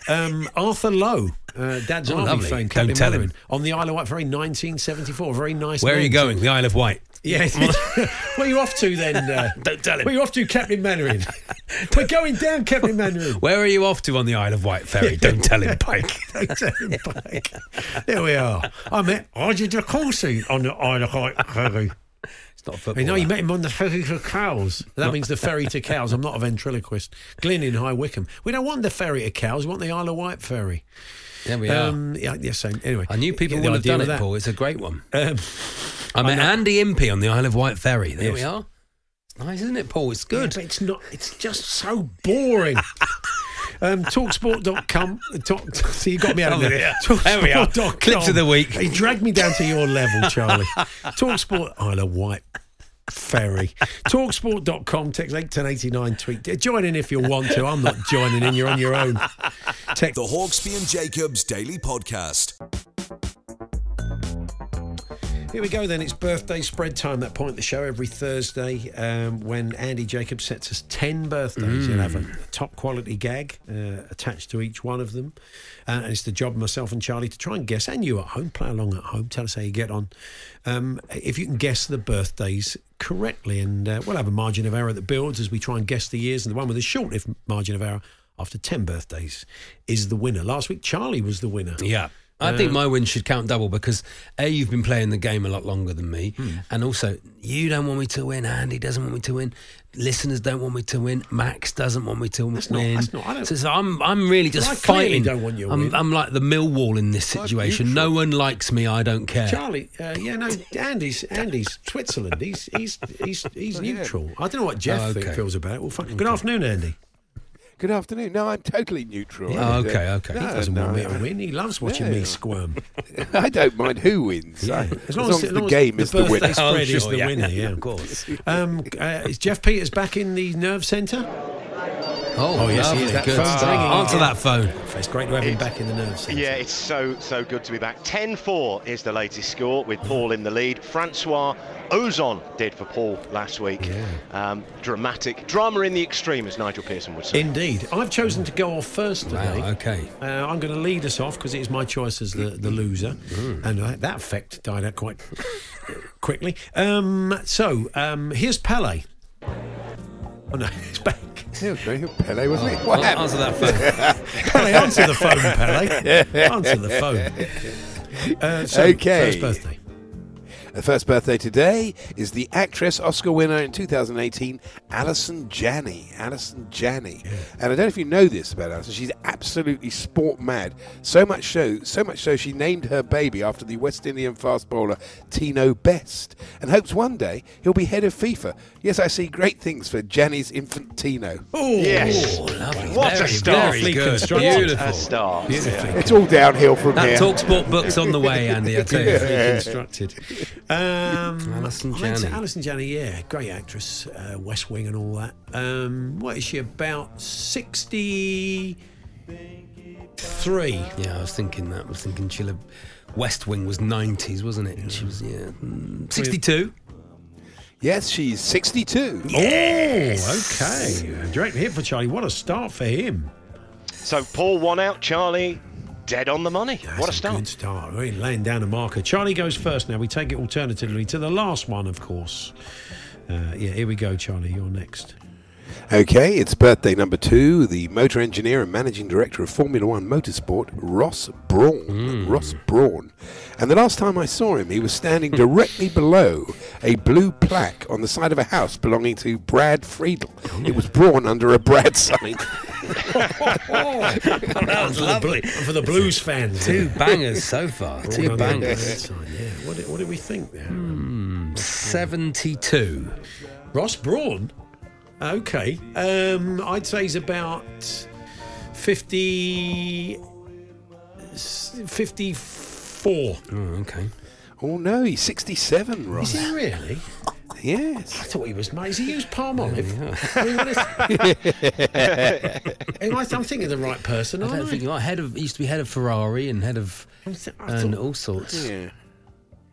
Um, Arthur Lowe, uh, Dad's Oh, Army fame, Don't tell him. On the Isle of Wight Ferry, 1974. Very nice. Where are you going? The Isle of Wight. Yeah. (laughs) where are you off to then? Uh, (laughs) Don't tell him. Where are you off to, Captain Mainwaring? (laughs) We're going down, Captain Mainwaring. Where are you off to on the Isle of Wight ferry? Don't tell him, Pike. Don't tell him, Pike. There we are. I met Archie de Courcy on the Isle of Wight ferry. Not a football. know you met him on the ferry to Cowes. That means the ferry to Cowes. I'm not a ventriloquist. Glyn in High Wycombe. We don't want the ferry to Cowes. We want the Isle of Wight ferry. There we are. Um, yeah, yeah, so anyway. I knew people would have done it, that. Paul. It's a great one. Um, I met. Andy Impey on the Isle of Wight ferry. There Yes. we are. It's nice, isn't it, Paul? It's Yeah, good. but it's not. It's just so boring. (laughs) Um, talksport.com. Talk, see, you got me out of Oh, there. yeah. (laughs) There we are. Talksport.com. Clips of the week. He dragged me down to your level, Charlie. (laughs) Talksport, Isle of Wight ferry. Talksport.com, text 81089, tweet. Join in if you want to. I'm not joining in. You're on your own. Text The Hawksbee and Jacobs Daily Podcast. Here we go then. It's birthday spread time. That point in the show every Thursday um, when Andy Jacobs sets us 10 birthdays. He'll have a top quality gag uh, attached to each one of them. Uh, and it's the job of myself and Charlie to try and guess, and you at home, play along at home, tell us how you get on. Um, if you can guess the birthdays correctly, and uh, we'll have a margin of error that builds as we try and guess the years, and the one with the shortest margin of error after 10 birthdays is the winner. Last week, Charlie was the winner. Yeah. I think my win should count double because A, you've been playing the game a lot longer than me. And also, you don't want me to win. Andy doesn't want me to win. Listeners don't want me to win. Max doesn't want me to win. not- that's not- I don't- so, so I'm, I'm really just I fighting. don't want you to I'm, win. I'm like the Millwall in this situation. No one likes me. I don't care. Charlie, uh, yeah, no, Andy's Andy's Switzerland. He's he's he's he's (laughs) neutral. I don't know what Geoff Oh, okay. feels about it. Well, fine. Good afternoon, Andy. Good afternoon. No, I'm totally neutral. Oh, And, uh, okay, okay. He doesn't no, want me to win. He loves watching me squirm. (laughs) I don't mind who wins. I- as, long as, the game is the winner. spread Oh, is the (laughs) yeah. winner. Yeah, Of course. Um, uh, is Geoff Peters back in the nerve centre? Oh, Oh, yes, he lovely. is. That Good phone's stuff. ringing Answer that phone. It's great to have him back in the nerve centre. Yeah, it's so so good to be back. 10-4 is the latest score with Paul in the lead. Francois Ozon did for Paul last week. Um, dramatic drama in the extreme, as Nigel Pearson would say. Indeed. I've chosen to go off first today. Wow, okay. Uh, I'm going to lead us off because it is my choice as the, the loser. Mm. And that, that effect died out quite quickly. Um, so, um, here's Pele. Oh, no, (laughs) it's back. Yeah, okay, Pele, wasn't it? Well, What happened? answer that phone. (laughs) Pele, answer the phone, Pele. (laughs) Answer the phone. Uh, so, Okay. First birthday. The first birthday today is the actress Oscar winner in 2018, Allison Janney. Allison Janney. And I don't know if you know this about Allison. She's absolutely sport mad. So much so, so much so she named her baby after the West Indian fast bowler Tino Best, and hopes one day he'll be head of FIFA. Yes, I see great things for Janney's infant Tino. Oh, Yes. Lovely. What a very, start. Very good. constructed. Beautiful. A start. Beautifully. It's all downhill from there. That here. Talksport book's on the way, Andy, I (laughs) tell you. Beautifully constructed. (laughs) Um, (laughs) Allison I'd say Janney. Allison Janney, yeah, great actress, uh, West Wing and all that. Um, what is she about? Sixty-three. Yeah, I was thinking that. I was thinking she'll have. West Wing was 90s, wasn't it? And she was, yeah. mm, 62. Yes, she's 62. Oh, okay. A direct hit for Charlie. What a start for him. So Paul one out, Charlie dead on the money. That's what a a start. good start. Really laying down a marker. Charlie goes first now. We take it alternatively to the last one, of course. Uh, yeah, here we go, Charlie. You're next. Okay, it's birthday number two. The motor engineer and managing director of Formula One Motorsport, Ross Brawn. Hmm. Ross Brawn. And the last time I saw him, he was standing directly (laughs) below a blue plaque on the side of a house belonging to Brad Friedel. It was Brawn under a Brad sign. (laughs) that was lovely. And for the blues fans. Two bangers so far. All Two done on the bangers. outside, yeah. What, did, what did we think there? Hmm, 72. Ross Brawn? Okay. Um, I'd say he's about 50. 54. Oh, okay. oh no, he's 67, Is Ross. he really? (laughs) Yes. I thought he was. Has he used palm olive? I mean, what is- Am I- I'm thinking of the right person, I aren't don't I? think you are. Head of, he used to be head of Ferrari and head of. I'm th- I and thought- all sorts. Yeah.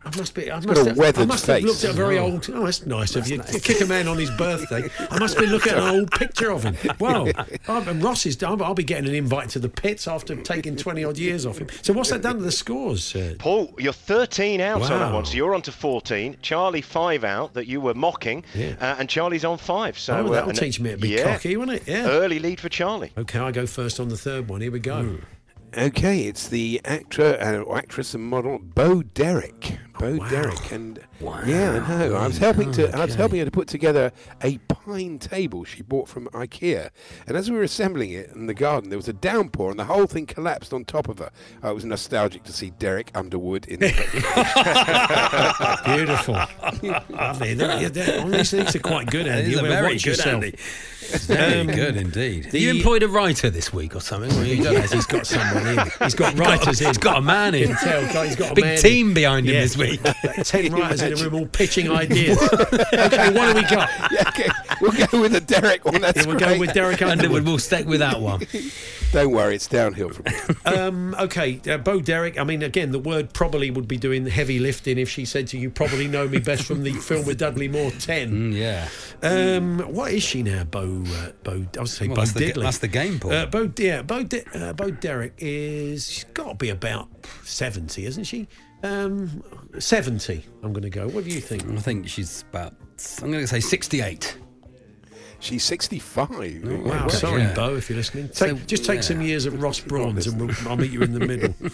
I must be. I got must, a have, I weathered must have looked at a very Oh. old. Oh, that's nice of you. Kick a man on his birthday. I must be (laughs) looking at an old picture of him. Wow. (laughs) Oh, and Ross is. I'll, I'll be getting an invite to the pits after taking twenty odd years off him. So what's that done to the scores? Uh, Paul, you're 13 out on that one, so you're on to 14. Charlie, five out that you were mocking, Yeah. uh, and Charlie's on five. So oh, uh, that'll and- teach me to be yeah, cocky, won't it? Yeah. Early lead for Charlie. Okay, I go first on the third one. Here we go. Okay, it's the actor, uh, actress, and model Bo Derek. Bo Derek, and yeah, I know. I was helping to, I was helping her to put together a pine table she bought from IKEA. And as we were assembling it in the garden, there was a downpour, and the whole thing collapsed on top of her. Uh, it was nostalgic to see Derek Underwood in. (laughs) (laughs) Beautiful. Lovely. They're, they're, all these things are quite good, Andy. These are Well, very watch good, yourself. Andy. Very Um, good indeed. the- you employed a writer this week or something? or you yes, he's got someone in. He's got (laughs) writers. He's got a man in. Tell, he's got a Big man team in. behind him Yeah. this week. Ten writers in a room all pitching (laughs) ideas. okay, what do we got? (laughs) yeah, okay, we'll go with the Derek one. That's Yeah, we'll go with Derek Underwood. We'll stick with that one. (laughs) Don't worry, it's downhill from here. Um, okay, uh, Bo Derek. I mean, again, the word probably would be doing the heavy lifting if she said to you, "Probably know me best from the film with Dudley Moore, 10. Mm, yeah. Um, what is she now, Bo? Uh, Bo. I was saying Well, Bo that's the, Diddley. that's the game, Paul. Uh, Bo, yeah, Bo, Di- uh, Bo Derek is. She's got to be about seventy, isn't she? Um, seventy. I'm going to go. What do you think? I think she's about. I'm going to say 68. She's 65. Wow, Well, sorry, yeah. Bo, if you're listening. So, just take yeah. some years at Ross Bronze, and we'll, I'll meet you in the middle. (laughs)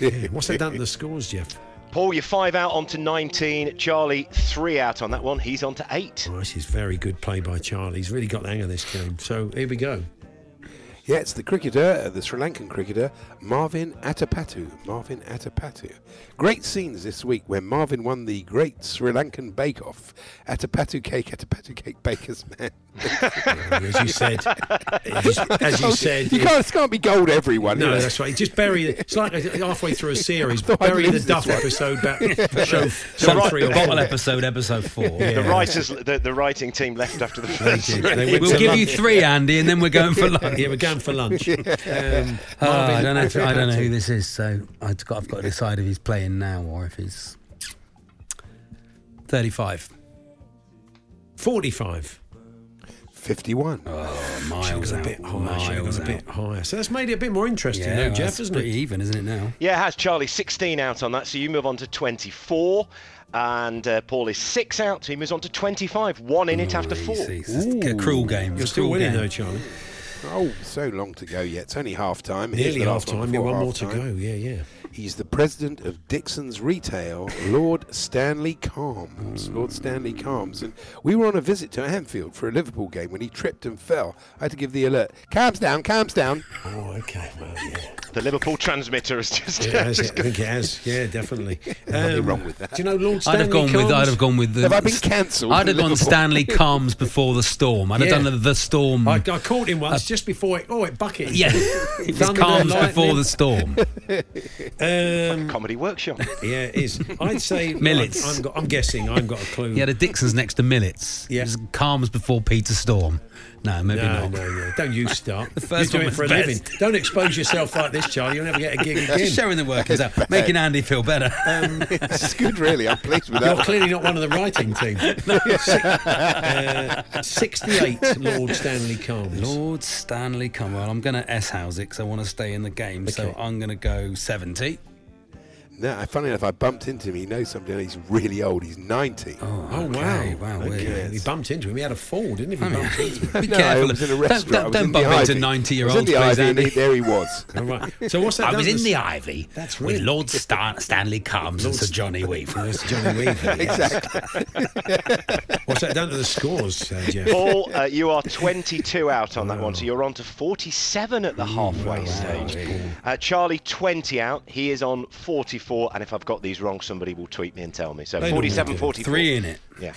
Yeah. What's that done to the scores, Geoff? Paul, you're five out onto 19. Charlie, three out on that one. He's on to eight. Oh, this is very good play by Charlie. He's really got the hang of this game. So here we go. Yeah, it's the cricketer, uh, the Sri Lankan cricketer, Marvan Atapattu. Marvan Atapattu. Great scenes this week when Marvan won the Great Sri Lankan Bake Off. Atapattu cake, Atapattu cake, baker's man. (laughs) as you said, as you, (laughs) as you said, you can't, it can't be gold everyone. No, that's right. Just bury it. It's like halfway through a (laughs) series. bury the lose Duff episode about show, The show right- three or Bottle four. episode, episode four. The writers, the, the writing team left after the first. did. They We'll to give you three, Andy, and then we're going for lunch. Yeah, we're going for lunch. (laughs) Um, Oh, I don't know. If, I don't know who this is, so I've got, I've got to decide if he's playing now or if he's thirty-five. Forty-five. 51. Oh, She miles was a out. bit higher. She was miles a bit higher. So that's made it a bit more interesting, Yeah, though, Jeff, isn't pretty it? even, isn't it now? Yeah, it has Charlie 16 out on that, so you move on to 24. And uh, Paul is six out, so he moves on to 25. One in it after four. see, it's a cruel game. You're still cruel winning, game. though, Charlie. Oh, so long to go yet. It's only half time. Nearly half time. Yeah, one more to go. Yeah, yeah. He's the president of Dixon's Retail, Lord Stanley Kalms. Lord Stanley Kalms. And we were on a visit to Anfield for a Liverpool game when he tripped and fell. I had to give the alert. Calms down, calms down. Oh, okay. Well, yeah. The Liverpool transmitter has just. Yeah, (laughs) it has, I think it has. (laughs) Yeah, definitely. Nothing um, wrong with that. Do you know Lord I'd have gone with. Combs? I'd have gone with the. Have I been cancelled I'd have gone Liverpool? Stanley Calms before the storm. I'd have done the, the storm. I, I caught him once uh, just before it. Oh, it bucketed. yeah, (laughs) it was calms before the storm. Um, Comedy workshop. (laughs) yeah, it is. I'd say (laughs) Millets. I'm, got, I'm guessing. I haven't got a clue. He had a Dixon's next to Millets. Yeah. It was calms before Peter Storm. No, maybe no, not. no, no. Don't you start. (laughs) The first you do one it for a was living. Don't expose yourself like this, Charlie. You'll never get a gig (laughs) again. Just showing the workings out, making Andy feel better. It's good, really. I'm pleased with that. You're clearly not one of the writing team. (laughs) Six- uh, 68, Lord Stanley Combs. Lord Stanley Cumwell. I'm going to S house it because I want to stay in the game. So I'm going to go 70. No, funny enough, I bumped into him. He knows somebody, and he's really old. He's 90. Oh, okay, wow. wow, Okay. we're- He bumped into him. He had a fall, didn't he? He bumped into him. (laughs) (laughs) Be no, careful. I was in a Don't- restaurant. don't- don't bump the into 90 year I was in olds, please, Ivy, and he- there he was. (laughs) All right. So what's that I done was in the Ivy That's with really- Lord Stan- Stanley Combs and Sir Johnny Weaver. That's Johnny Weaver. exactly. What's that down to the scores, uh, Geoff? Paul, uh, you are 22 out on that one, so you're on to 47 at the halfway stage. Uh, Charlie, 20 out. He is on 44, and if I've got these wrong, somebody will tweet me and tell me. So They 47, do. 44. Three in it. Yeah.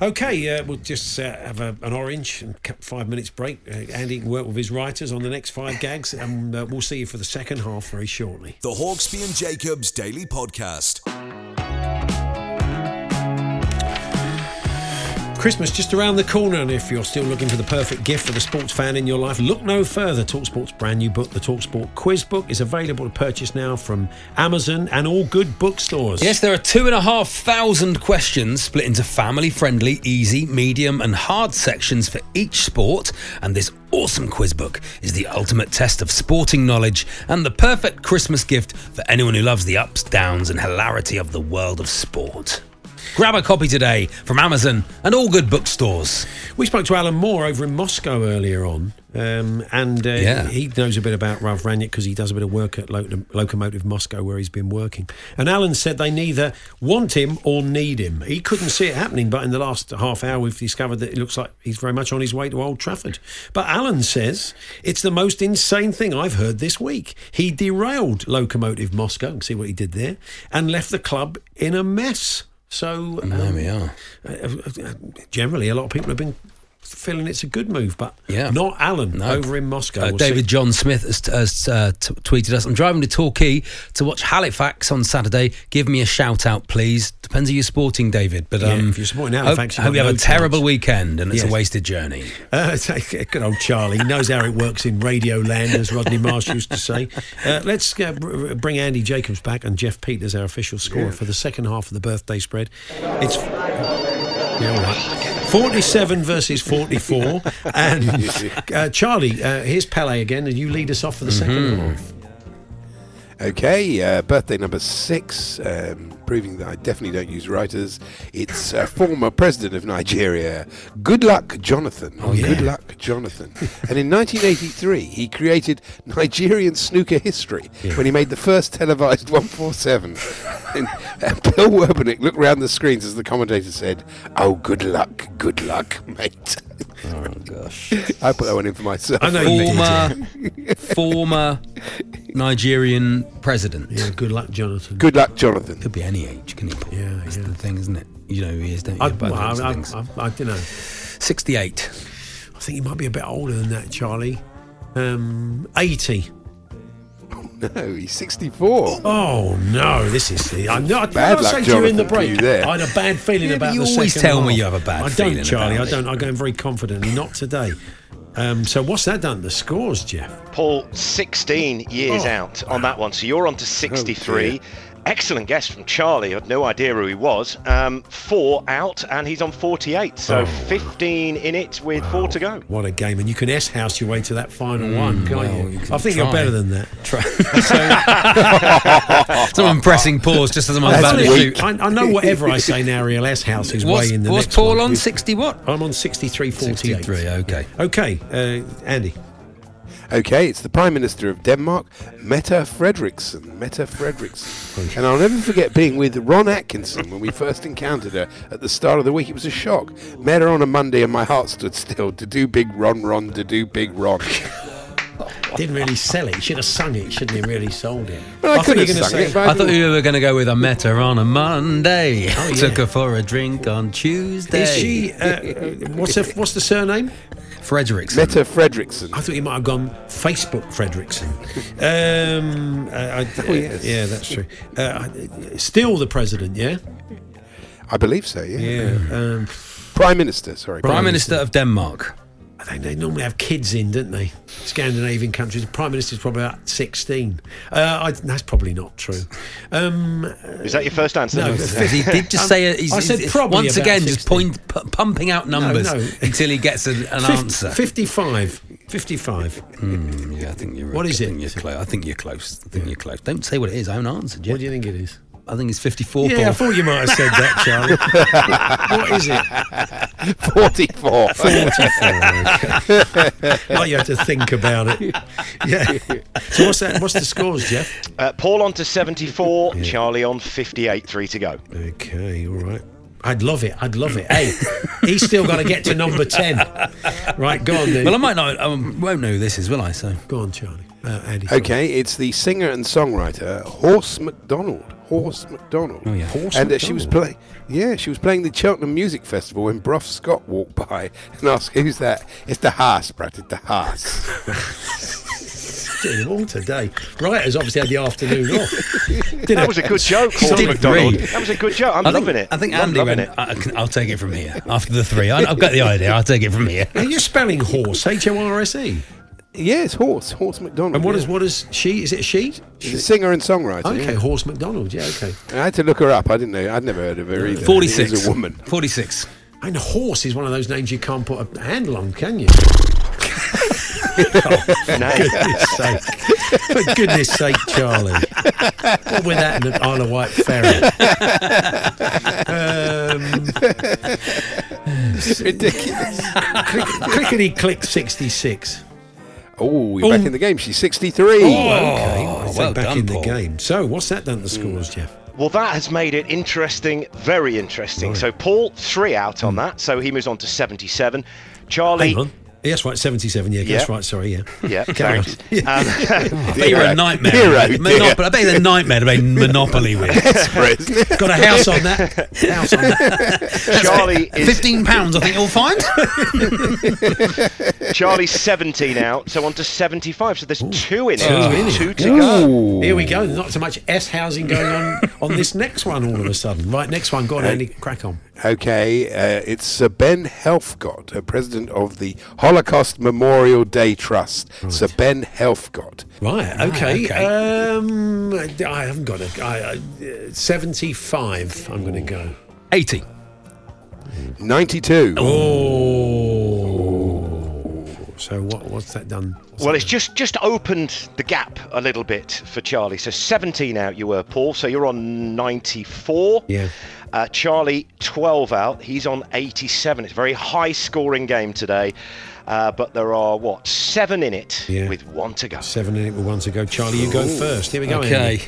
Okay, uh, we'll just uh, have a, an orange and five minutes break. Uh, Andy can work with his writers on the next five gags, and uh, we'll see you for the second half very shortly. The Hawksbee and Jacobs Daily Podcast. Christmas just around the corner, and if you're still looking for the perfect gift for the sports fan in your life, look no further. Talksport's brand new book, the Talksport Quiz Book, is available to purchase now from Amazon and all good bookstores. Yes, there are two and a half thousand questions split into family friendly, easy, medium, and hard sections for each sport. And this awesome quiz book is the ultimate test of sporting knowledge and the perfect Christmas gift for anyone who loves the ups, downs, and hilarity of the world of sport. Grab a copy today from Amazon and all good bookstores. We spoke to Alan Moore over in Moscow earlier on, um, and uh, Yeah. he knows a bit about Ralf Rangnick because he does a bit of work at Lo- Locomotive Moscow where he's been working. And Alan said they neither want him or need him. He couldn't see it happening, but in the last half hour, we've discovered that it looks like he's very much on his way to Old Trafford. But Alan says it's the most insane thing I've heard this week. He derailed Locomotive Moscow, see what he did there, and left the club in a mess. So um, There we are. uh, uh, generally, a lot of people have been feeling it's a good move, but Yeah. not Alan No. over in Moscow. Uh, We'll David see. John Smith has, has uh, t- tweeted us. I'm driving to Torquay to watch Halifax on Saturday. Give me a shout out, please. Depends who you're sporting, David. But Yeah, um, if you're supporting Halifax, hope, hope you have a no terrible weekend and it's Yes. a wasted journey. (laughs) Uh, good old Charlie. He knows how it works in radio land, as Rodney Marsh used to say. (laughs) Uh, let's uh, bring Andy Jacobs back and Geoff Peters, our official scorer, for the second half of the birthday spread. It's. Yeah, all right. 47 versus 44. (laughs) And uh, Charlie, uh, here's Pele again, and you lead us off for the second half. Okay, uh, birthday number six, um, proving that I definitely don't use writers. It's uh, (laughs) former president of Nigeria, Good Luck Jonathan. Oh, yeah. Good Luck Jonathan. and in 1983, he created Nigerian snooker history when he made the first televised 147. And uh, (laughs) Bill Werbeniuk looked round the screens as the commentator said, Oh, good luck, good luck, mate. Oh, gosh. (laughs) I put that one in for myself. I know Former, (laughs) former Nigerian president. Yeah, good luck, Jonathan. Good luck, Jonathan. Could be any age, can he? Paul? Yeah, That's yeah. the thing, isn't it? You know who he is, don't you? I, well, looks I. I, I, I don't know. 68. I think he might be a bit older than that, Charlie. Um, 80. No, he's 64. Oh no, this is the. I know. I, Bad I luck, say to you in the break. there. I had a bad feeling Yeah, about you the always second tell me you have a bad I feeling don't, Charlie. about I don't. I go in very confidently. Not today. Um, so what's that done? The scores, Geoff. Paul, 16 years Oh, out on that one. So you're on to 63. Excellent guess from Charlie. I had no idea who he was. Um, four out, and he's on 48. So Oh. 15 in it with four to go. What a game! And you can S house your way to that final one, can't well, you? you can I think you're better than that. (laughs) (laughs) Someone pressing pause just as I'm about to shoot. I, I know whatever I say now, real S house his What's, way in the what's next Paul one. on? 60 what? I'm on 63 48. 63, okay. Okay, uh, Andy. Okay, it's the Prime Minister of Denmark, Mette Frederiksen. Mette Frederiksen. And I'll never forget being with Ron Atkinson when we first encountered her at the start of the week. It was a shock. Met her on a Monday and my heart stood still. To do big Ron Ron, to do big Ron. (laughs) Didn't really sell it. He should have sung it, shouldn't have Really sold it. Well, I thought could you have were gonna sung say- it, but I thought you were going to go with a met her on a Monday. Oh, yeah. Took her for a drink on Tuesday. Is she? Uh, what's the what's the surname? Fredericks. Mette Frederiksen. I thought you might have gone Facebook Fredrickson. (laughs) Um, uh, I, Oh, yes. yeah, that's true. Uh, still the president, yeah, I believe so, yeah. yeah. Um, Prime Minister, sorry. Prime Minister of Denmark. I think they normally have kids in, don't they? Scandinavian countries. The prime minister's probably about sixteen. Uh, I, that's probably not true. Um, Is that your first answer? no, He did just say it. He's, I said he's- probably once about again, just point, pu- pumping out numbers no. until he gets a, an Fif- answer. 55. 55. Hmm, yeah, I think you're. Right. What is I it? think you're close. I think you're close. I think you're close. Don't say what it is. I haven't answered yet. What do you think it is? I think it's 54. Yeah, I thought you might have said that, Charlie. (laughs) what is it? 44. 44. like you have to think about it. Yeah. So what's that? What's the scores, Geoff? Uh, Paul on to 74, Charlie on 58, three to go. Okay, all right. I'd love it. I'd love it. Hey, he's still got to get to number 10. Right, go on then. Well, I might not. I won't know who this is, will I? So Go on, Charlie. Uh, Andy. Okay, it's the singer and songwriter Horse McDonald. Horse McDonald. Oh, yeah. Horse and uh, she was playing. Yeah, she was playing the Cheltenham Music Festival when Brough Scott walked by (laughs) and asked, "Who's that?" It's the Haas, brat. It's the Haas. doing them all today. Writers obviously had the afternoon off. (laughs) That it? was a good joke, Paul Did McDonald. That was a good joke. I'm think, loving it. I think Andy went, it. I, I'll take it from here. After the three. I, I've got the idea. I'll take it from here. (laughs) Are you spelling horse? H O R S E. Yeah, it's Horse, Horse McDonald. And what yeah. is what is she? Is it a she? She's a singer and songwriter. Okay, yeah. Horse McDonald. Yeah, okay. I had to look her up. I didn't know. I'd never heard of her either. I think 46. was a woman. 46. And horse is one of those names you can't put a handle on, can you? (laughs) No. goodness sake. For goodness sake, Charlie. What with that and an Isle of Wight ferret? Um, (laughs) Ridiculous. (laughs) click, clickety click 66. Oh, you're back Oh. in the game. She's 63. Oh, okay. I say oh, well back done, in the game. So, what's that done to the scores, Geoff? Well, that has made it interesting, very interesting. So Paul, three out on hmm. that. So he moves on to 77. Charlie, Hang on. Yes, right, 77. Yeah, that's right. Sorry, yeah. (laughs) yeah, thanks. Um, (laughs) I bet you're a nightmare. Hero. I bet you're a nightmare to play Monopoly with. (laughs) Got a house on that. House on that. Charlie is Fifteen pounds, I think you'll find. Charlie's 17 out, so on to 75. So there's two in it. Two in. Two to go. Ooh. Here we go. Not so much S housing going on on this next one all of a sudden. Right, next one. Go on, Andy. Crack on. Okay, uh, it's Sir Ben Helfgott, uh, president of the Holocaust Memorial Day Trust. Sir Ben Helfgott. Right, okay. okay. Um, I haven't got a. I, uh, 75, I'm going to go. 80. 92. Oh. So, what, what's that done? What's Well, that it's just just opened the gap a little bit for Charlie. So 17 out you were, Paul. So you're on 94. Yeah. Uh, Charlie 12 out. He's on 87. It's a very high scoring game today. Uh, but there are what seven in it Yeah. with one to go. Seven in it with one to go. Charlie, you go first. Here we go. Okay. Andy.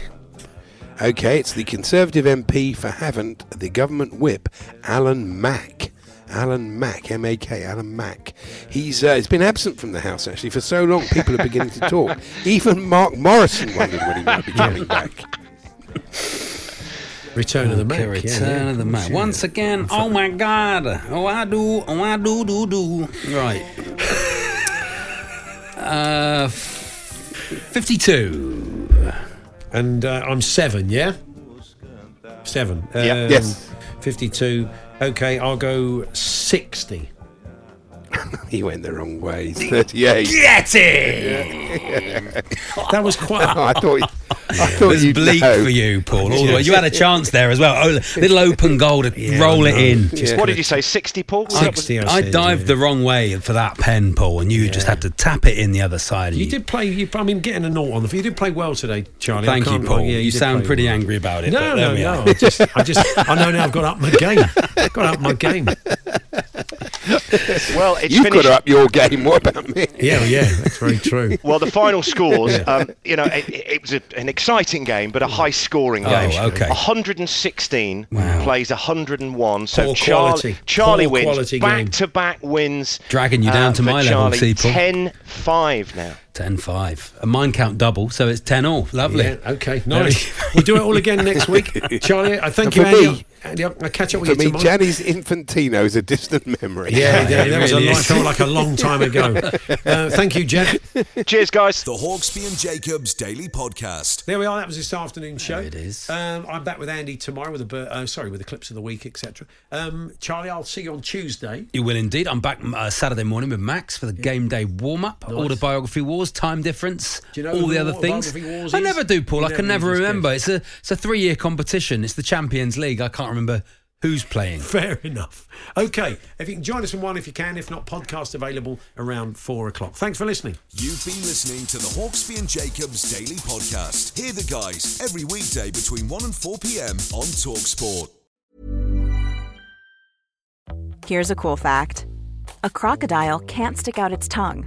Okay, it's the Conservative MP for Havant, the government whip, Alan Mak. Alan Mak, M-A-K, Alan Mak. He's uh, he's been absent from the House actually for so long. People are beginning to talk. (laughs) Even Mark Morrison wondered when he might be coming back. (laughs) Return of the Mac. Okay, Return yeah. of the Mac. Yeah. Once again, oh my God. Oh, I do. Oh, I do, do, do. Right. (laughs) Uh, 52. And uh, I'm seven, yeah? Seven. Yeah. Um, Yes. 52. Okay, I'll go 60. (laughs) He went the wrong way. He's 38. Get it! (laughs) That was quite. I thought I It thought was bleak know. for you, Paul. All the way. You had a chance there as well. Oh, little open goal to Yeah, roll it in. Just What did you say? 60, Paul? 60, I, I said, dived yeah. the wrong way for that pen, Paul, and you just had to tap it in the other side. You did play. You, I mean, getting a naught on the. You did play well today, Charlie. Thank you, can't- Paul. yeah, you did sound pretty well. angry about it. No, but no, no. I just, I just, I know now. I've got up my game. I've Got up my game. Well, it's You've finished. got up your game. What about me? Yeah, yeah, that's very true. Well, the final (laughs) scores, um, you know, it, it was a, an exciting game, but a high-scoring Oh, game. okay. 116 plays 101. So Poor Charlie, quality. Charlie Poor wins. Back-to-back wins. Dragging you down uh, to for my level, Charlie. Seapool. 10-5 now. 10 5. A mine count double, so it's 10 all. Lovely. Yeah, okay, nice. (laughs) we'll do it all again next week, (laughs) Charlie. I thank And you, Andy. me- Andy, I'll I'll catch up with For you me, tomorrow. Gianni's Infantino is a distant memory. Yeah, yeah, (laughs) it that was a really long, is. felt like a long time ago. Uh, thank you, Geoff. Cheers, guys. The Hawksbee and Jacobs Daily Podcast. There we are. That was this afternoon show. There it is. Um, I'm back with Andy tomorrow with a bir- uh, sorry with the clips of the week, etc. Um, Charlie, I'll see you on Tuesday. You will indeed. I'm back uh, Saturday morning with Max for the game day warm up. Autobiography Wars, time difference, Do you know all who the other things. Autobiography I never do, Paul. You I can never never remember. It's a it's a three year competition. It's the Champions League. I can't remember who's playing. (laughs) Fair enough. Okay, if you can join us in one, if you can. If not, podcast available around four o'clock. Thanks for listening. You've been listening to the Hawksbee and Jacobs Daily Podcast. Hear the guys every weekday between 1 and 4 p.m. on Talksport. Here's a cool fact a crocodile can't stick out its tongue.